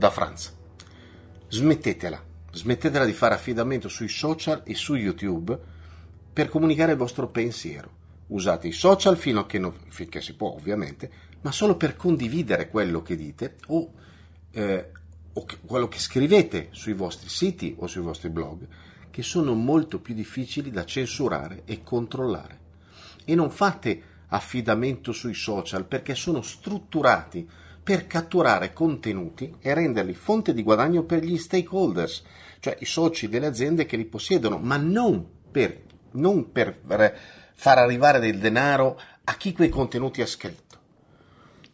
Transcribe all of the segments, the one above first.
da Franz. Smettetela, smettetela di fare affidamento sui social e su YouTube per comunicare il vostro pensiero. Usate i social fino a che non, finché si può, ovviamente, ma solo per condividere quello che dite o, eh, o quello che scrivete sui vostri siti o sui vostri blog, che sono molto più difficili da censurare e controllare. E non fate affidamento sui social perché sono strutturati per catturare contenuti e renderli fonte di guadagno per gli stakeholders, cioè i soci delle aziende che li possiedono, ma non per, non per far arrivare del denaro a chi quei contenuti ha scritto.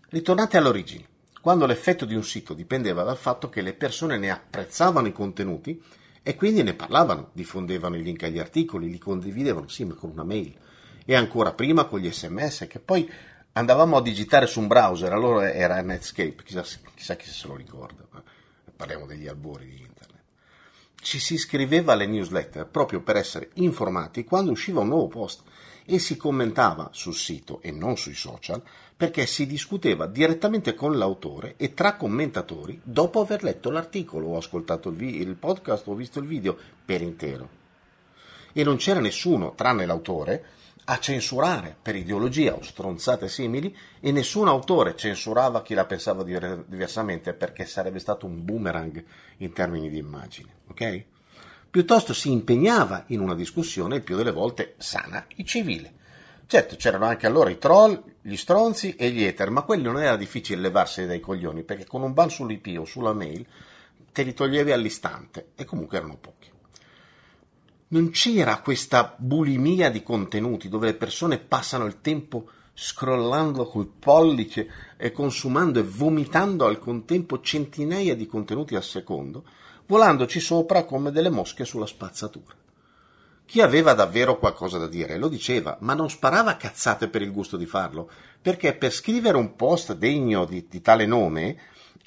Ritornate all'origine. Quando l'effetto di un sito dipendeva dal fatto che le persone ne apprezzavano i contenuti e quindi ne parlavano, diffondevano i link agli articoli, li condividevano, sì, ma con una mail. E ancora prima con gli sms, che poi andavamo a digitare su un browser, allora era Netscape, chissà, chissà chi se lo ricorda, parliamo degli albori di internet. Ci si iscriveva alle newsletter proprio per essere informati quando usciva un nuovo post e si commentava sul sito e non sui social perché si discuteva direttamente con l'autore e tra commentatori dopo aver letto l'articolo o ascoltato il, vi- il podcast o visto il video per intero. E non c'era nessuno, tranne l'autore, a censurare per ideologia o stronzate simili e nessun autore censurava chi la pensava diversamente perché sarebbe stato un boomerang in termini di immagine. Ok? Piuttosto si impegnava in una discussione il più delle volte sana e civile Certo, c'erano anche allora i troll, gli stronzi e gli ether, ma quelli non era difficile levarseli dai coglioni, perché con un ban sull'IP o sulla mail te li toglievi all'istante, e comunque erano pochi. Non c'era questa bulimia di contenuti dove le persone passano il tempo scrollando col pollice e consumando e vomitando al contempo centinaia di contenuti al secondo, volandoci sopra come delle mosche sulla spazzatura. Chi aveva davvero qualcosa da dire lo diceva, ma non sparava cazzate per il gusto di farlo, perché per scrivere un post degno di, di tale nome,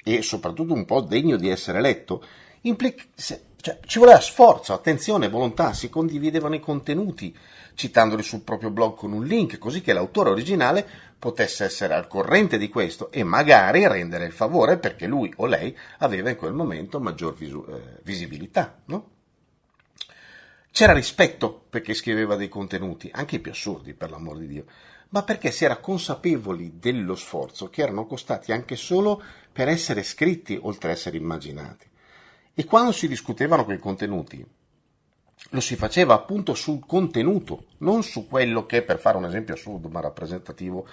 e soprattutto un post degno di essere letto, implica, cioè, ci voleva sforzo, attenzione, volontà, si condividevano i contenuti, citandoli sul proprio blog con un link, così che l'autore originale potesse essere al corrente di questo e magari rendere il favore perché lui o lei aveva in quel momento maggior visu- eh, visibilità, no? C'era rispetto perché scriveva dei contenuti, anche i più assurdi, per l'amor di Dio, ma perché si era consapevoli dello sforzo che erano costati anche solo per essere scritti, oltre a essere immaginati. E quando si discutevano quei contenuti, lo si faceva appunto sul contenuto, non su quello che, per fare un esempio assurdo ma rappresentativo,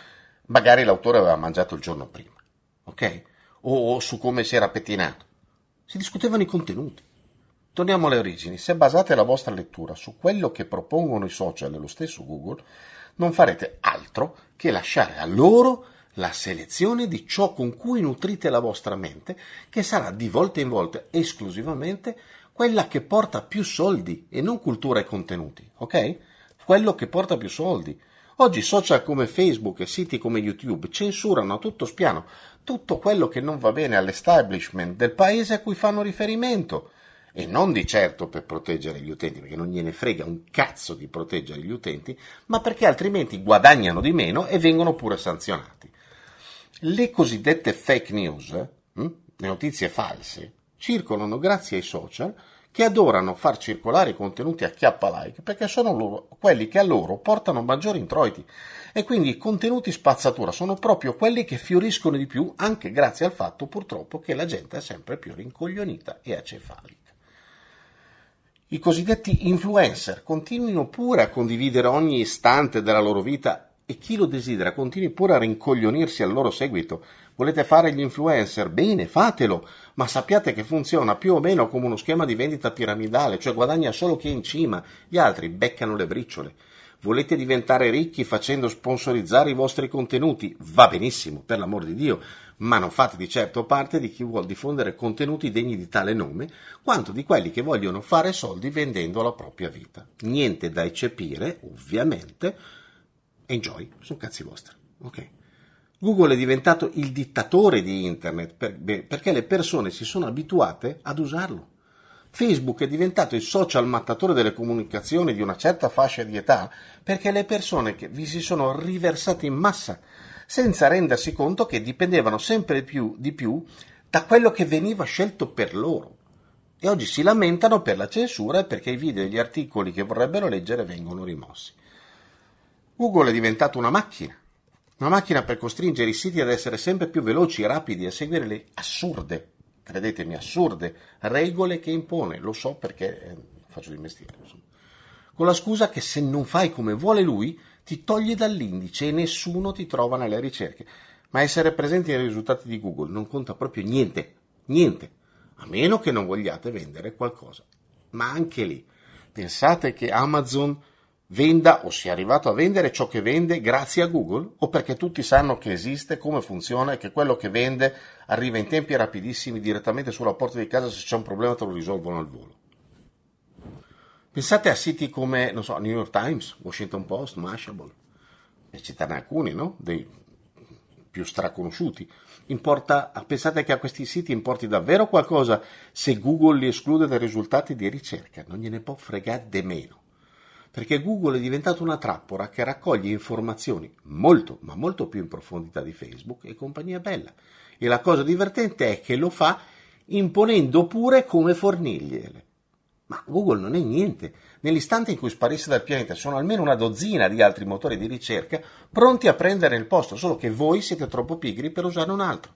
magari l'autore aveva mangiato il giorno prima, ok? O, o su come si era pettinato. Si discutevano i contenuti. Torniamo alle origini. Se basate la vostra lettura su quello che propongono i social e lo stesso Google, non farete altro che lasciare a loro la selezione di ciò con cui nutrite la vostra mente, che sarà di volta in volta esclusivamente quella che porta più soldi e non cultura e contenuti, ok? Quello che porta più soldi. Oggi social come Facebook e siti come YouTube censurano a tutto spiano tutto quello che non va bene all'establishment del paese a cui fanno riferimento e non di certo per proteggere gli utenti, perché non gliene frega un cazzo di proteggere gli utenti, ma perché altrimenti guadagnano di meno e vengono pure sanzionati. Le cosiddette fake news, hm, le notizie false, circolano grazie ai social che adorano far circolare i contenuti a chiappa like perché sono loro, quelli che a loro portano maggiori introiti e quindi i contenuti spazzatura sono proprio quelli che fioriscono di più anche grazie al fatto purtroppo che la gente è sempre più rincoglionita e acefalica. I cosiddetti influencer continuino pure a condividere ogni istante della loro vita e chi lo desidera continui pure a rincoglionirsi al loro seguito. Volete fare gli influencer? Bene, fatelo, ma sappiate che funziona più o meno come uno schema di vendita piramidale, cioè guadagna solo chi è in cima, gli altri beccano le briciole. Volete diventare ricchi facendo sponsorizzare i vostri contenuti? Va benissimo, per l'amor di Dio, ma non fate di certo parte di chi vuol diffondere contenuti degni di tale nome, quanto di quelli che vogliono fare soldi vendendo la propria vita. Niente da eccepire, ovviamente. Enjoy, sono cazzi vostri. Ok. Google è diventato il dittatore di internet per, beh, perché le persone si sono abituate ad usarlo. Facebook è diventato il social mattatore delle comunicazioni di una certa fascia di età perché le persone che vi si sono riversate in massa senza rendersi conto che dipendevano sempre più, di più da quello che veniva scelto per loro. E oggi si lamentano per la censura e perché i video e gli articoli che vorrebbero leggere vengono rimossi. Google è diventato una macchina, una macchina per costringere i siti ad essere sempre più veloci rapidi, a seguire le assurde, credetemi, assurde regole che impone. Lo so perché eh, faccio di mestiere. Insomma. Con la scusa che se non fai come vuole lui, ti toglie dall'indice e nessuno ti trova nelle ricerche. Ma essere presenti nei risultati di Google non conta proprio niente, niente, a meno che non vogliate vendere qualcosa. Ma anche lì, pensate che Amazon venda o sia arrivato a vendere ciò che vende grazie a Google o perché tutti sanno che esiste, come funziona e che quello che vende arriva in tempi rapidissimi direttamente sulla porta di casa se c'è un problema te lo risolvono al volo. Pensate a siti come, so, New York Times, Washington Post, Mashable, e citarne alcuni, no? Dei più straconosciuti. Importa, pensate che a questi siti importi davvero qualcosa se Google li esclude dai risultati di ricerca? Non gliene può fregare de meno. Perché Google è diventato una trappola che raccoglie informazioni molto, ma molto più in profondità di Facebook e compagnia bella. E la cosa divertente è che lo fa imponendo pure come fornirgliele. Ma Google non è niente. Nell'istante in cui sparisse dal pianeta sono almeno una dozzina di altri motori di ricerca pronti a prendere il posto, solo che voi siete troppo pigri per usare un altro.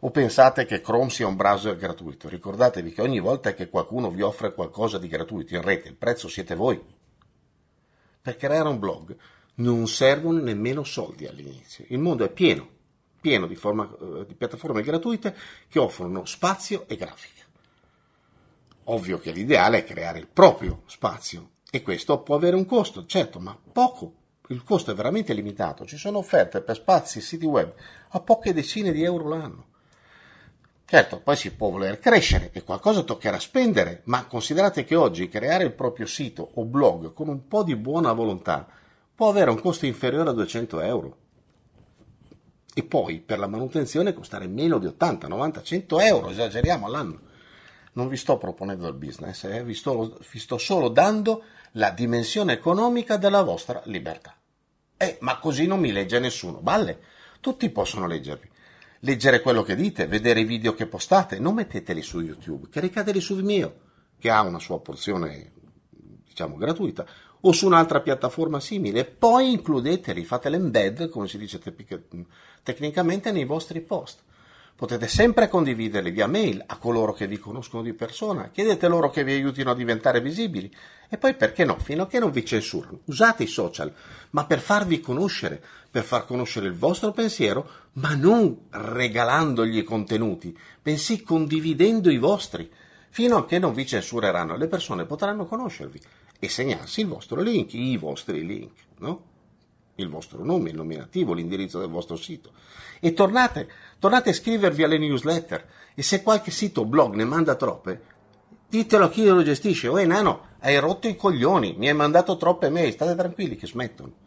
O pensate che Chrome sia un browser gratuito? Ricordatevi che ogni volta che qualcuno vi offre qualcosa di gratuito in rete, il prezzo siete voi. Per creare un blog non servono nemmeno soldi all'inizio. Il mondo è pieno, pieno di, forma, eh, di piattaforme gratuite che offrono spazio e grafica. Ovvio che l'ideale è creare il proprio spazio e questo può avere un costo, certo, ma poco. Il costo è veramente limitato. Ci sono offerte per spazi e siti web a poche decine di euro l'anno. Certo, poi si può voler crescere e qualcosa toccherà spendere, ma considerate che oggi creare il proprio sito o blog con un po' di buona volontà può avere un costo inferiore a 200 euro. E poi per la manutenzione costare meno di 80, 90, 100 euro, esageriamo all'anno non vi sto proponendo il business, eh, vi, sto, vi sto solo dando la dimensione economica della vostra libertà. Eh, ma così non mi legge nessuno. Balle, tutti possono leggervi. Leggere quello che dite, vedere i video che postate, non metteteli su YouTube, caricateli su Vimeo, che ha una sua porzione, diciamo, gratuita, o su un'altra piattaforma simile, poi includeteli, fate l'embed, come si dice tecnicamente, nei vostri post. Potete sempre condividerli via mail a coloro che vi conoscono di persona, chiedete loro che vi aiutino a diventare visibili e poi perché no, fino a che non vi censurano. Usate i social, ma per farvi conoscere, per far conoscere il vostro pensiero, ma non regalandogli i contenuti, bensì condividendo i vostri. Fino a che non vi censureranno, le persone potranno conoscervi e segnarsi il vostro link, i vostri link, no? Il vostro nome, il nominativo, l'indirizzo del vostro sito. E tornate, tornate a iscrivervi alle newsletter. E se qualche sito o blog ne manda troppe, ditelo a chi lo gestisce. Oh, nano, hai rotto i coglioni, mi hai mandato troppe mail, state tranquilli che smettono.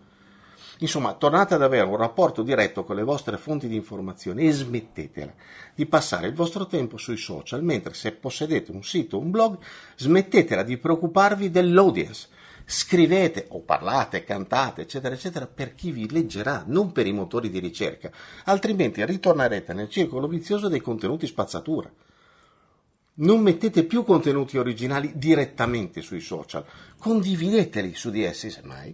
Insomma, tornate ad avere un rapporto diretto con le vostre fonti di informazione e smettetela di passare il vostro tempo sui social, mentre se possedete un sito o un blog, smettetela di preoccuparvi dell'audience Scrivete o parlate, cantate, eccetera, eccetera, per chi vi leggerà, non per i motori di ricerca, altrimenti ritornerete nel circolo vizioso dei contenuti spazzatura. Non mettete più contenuti originali direttamente sui social, condivideteli su di essi, semmai,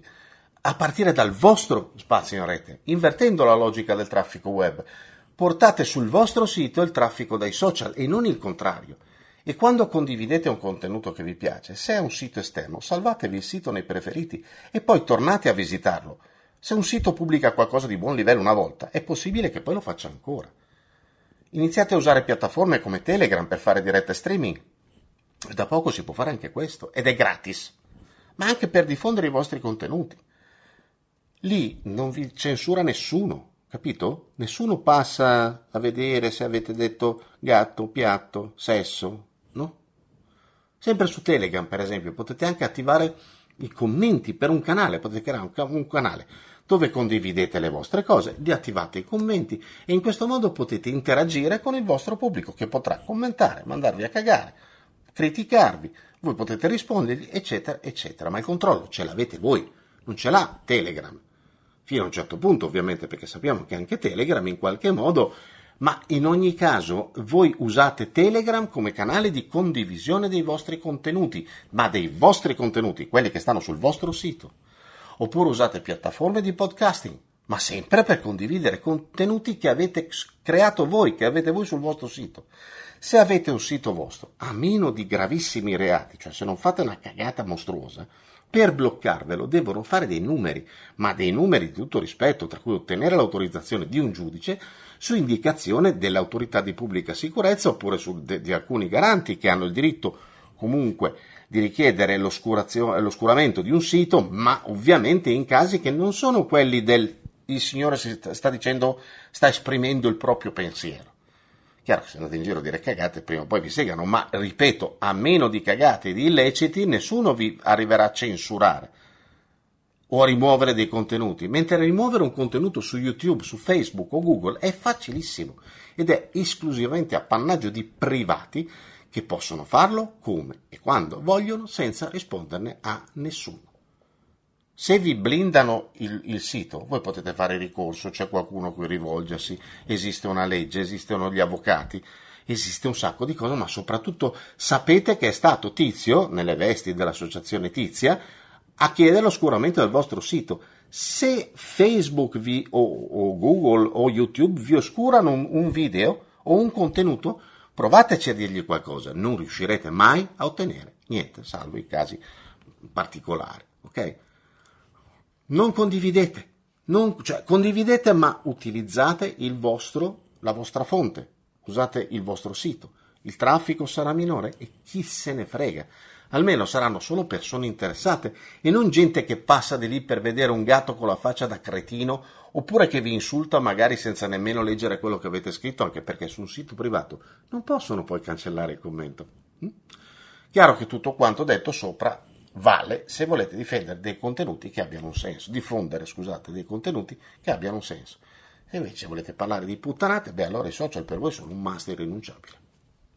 a partire dal vostro spazio in rete, invertendo la logica del traffico web. Portate sul vostro sito il traffico dai social e non il contrario. E quando condividete un contenuto che vi piace, se è un sito esterno, salvatevi il sito nei preferiti e poi tornate a visitarlo. Se un sito pubblica qualcosa di buon livello una volta, è possibile che poi lo faccia ancora. Iniziate a usare piattaforme come Telegram per fare dirette streaming. Da poco si può fare anche questo, ed è gratis, ma anche per diffondere i vostri contenuti. Lì non vi censura nessuno, capito? Nessuno passa a vedere se avete detto gatto, piatto, sesso? Sempre su Telegram, per esempio, potete anche attivare i commenti per un canale, potete creare un, canale dove condividete le vostre cose, vi attivate i commenti e in questo modo potete interagire con il vostro pubblico che potrà commentare, mandarvi a cagare, criticarvi, voi potete rispondergli, eccetera, eccetera, ma il controllo ce l'avete voi, non ce l'ha Telegram. Fino a un certo punto, ovviamente, perché sappiamo che anche Telegram in qualche modo ma in ogni caso voi usate Telegram come canale di condivisione dei vostri contenuti, ma dei vostri contenuti, quelli che stanno sul vostro sito. Oppure usate piattaforme di podcasting, ma sempre per condividere contenuti che avete creato voi, che avete voi sul vostro sito. Se avete un sito vostro, a meno di gravissimi reati, cioè se non fate una cagata mostruosa, per bloccarvelo devono fare dei numeri, ma dei numeri di tutto rispetto, tra cui ottenere l'autorizzazione di un giudice su indicazione dell'autorità di pubblica sicurezza oppure su, de, di alcuni garanti che hanno il diritto comunque di richiedere l'oscuramento di un sito, ma ovviamente in casi che non sono quelli del il signore sta dicendo, sta esprimendo il proprio pensiero. Chiaro che se andate in giro a dire cagate, prima o poi vi segano, ma ripeto, a meno di cagate e di illeciti, nessuno vi arriverà a censurare o a rimuovere dei contenuti, mentre rimuovere un contenuto su YouTube, su Facebook o Google è facilissimo ed è esclusivamente appannaggio di privati che possono farlo come e quando vogliono senza risponderne a nessuno. Se vi blindano il, il, sito, voi potete fare ricorso, c'è qualcuno a cui rivolgersi, esiste una legge, esistono gli avvocati, esiste un sacco di cose, ma soprattutto sapete che è stato Tizio, nelle vesti dell'associazione Tizia, a chiedere l'oscuramento del vostro sito. Se Facebook vi, o, o, Google o YouTube vi oscurano un, un video o un contenuto, provateci a dirgli qualcosa, non riuscirete mai a ottenere niente, salvo i casi particolari. ok? non condividete, non, cioè condividete ma utilizzate il vostro, la vostra fonte, usate il vostro sito. Il traffico sarà minore e chi se ne frega. Almeno saranno solo persone interessate e non gente che passa di lì per vedere un gatto con la faccia da cretino oppure che vi insulta magari senza nemmeno leggere quello che avete scritto, anche perché su un sito privato non possono poi cancellare il commento. Hm? Chiaro che tutto quanto detto sopra vale se volete difendere dei contenuti che abbiano un senso, diffondere, scusate, dei contenuti che abbiano un senso. Se invece volete parlare di puttanate, beh allora i social per voi sono un must irrinunciabile.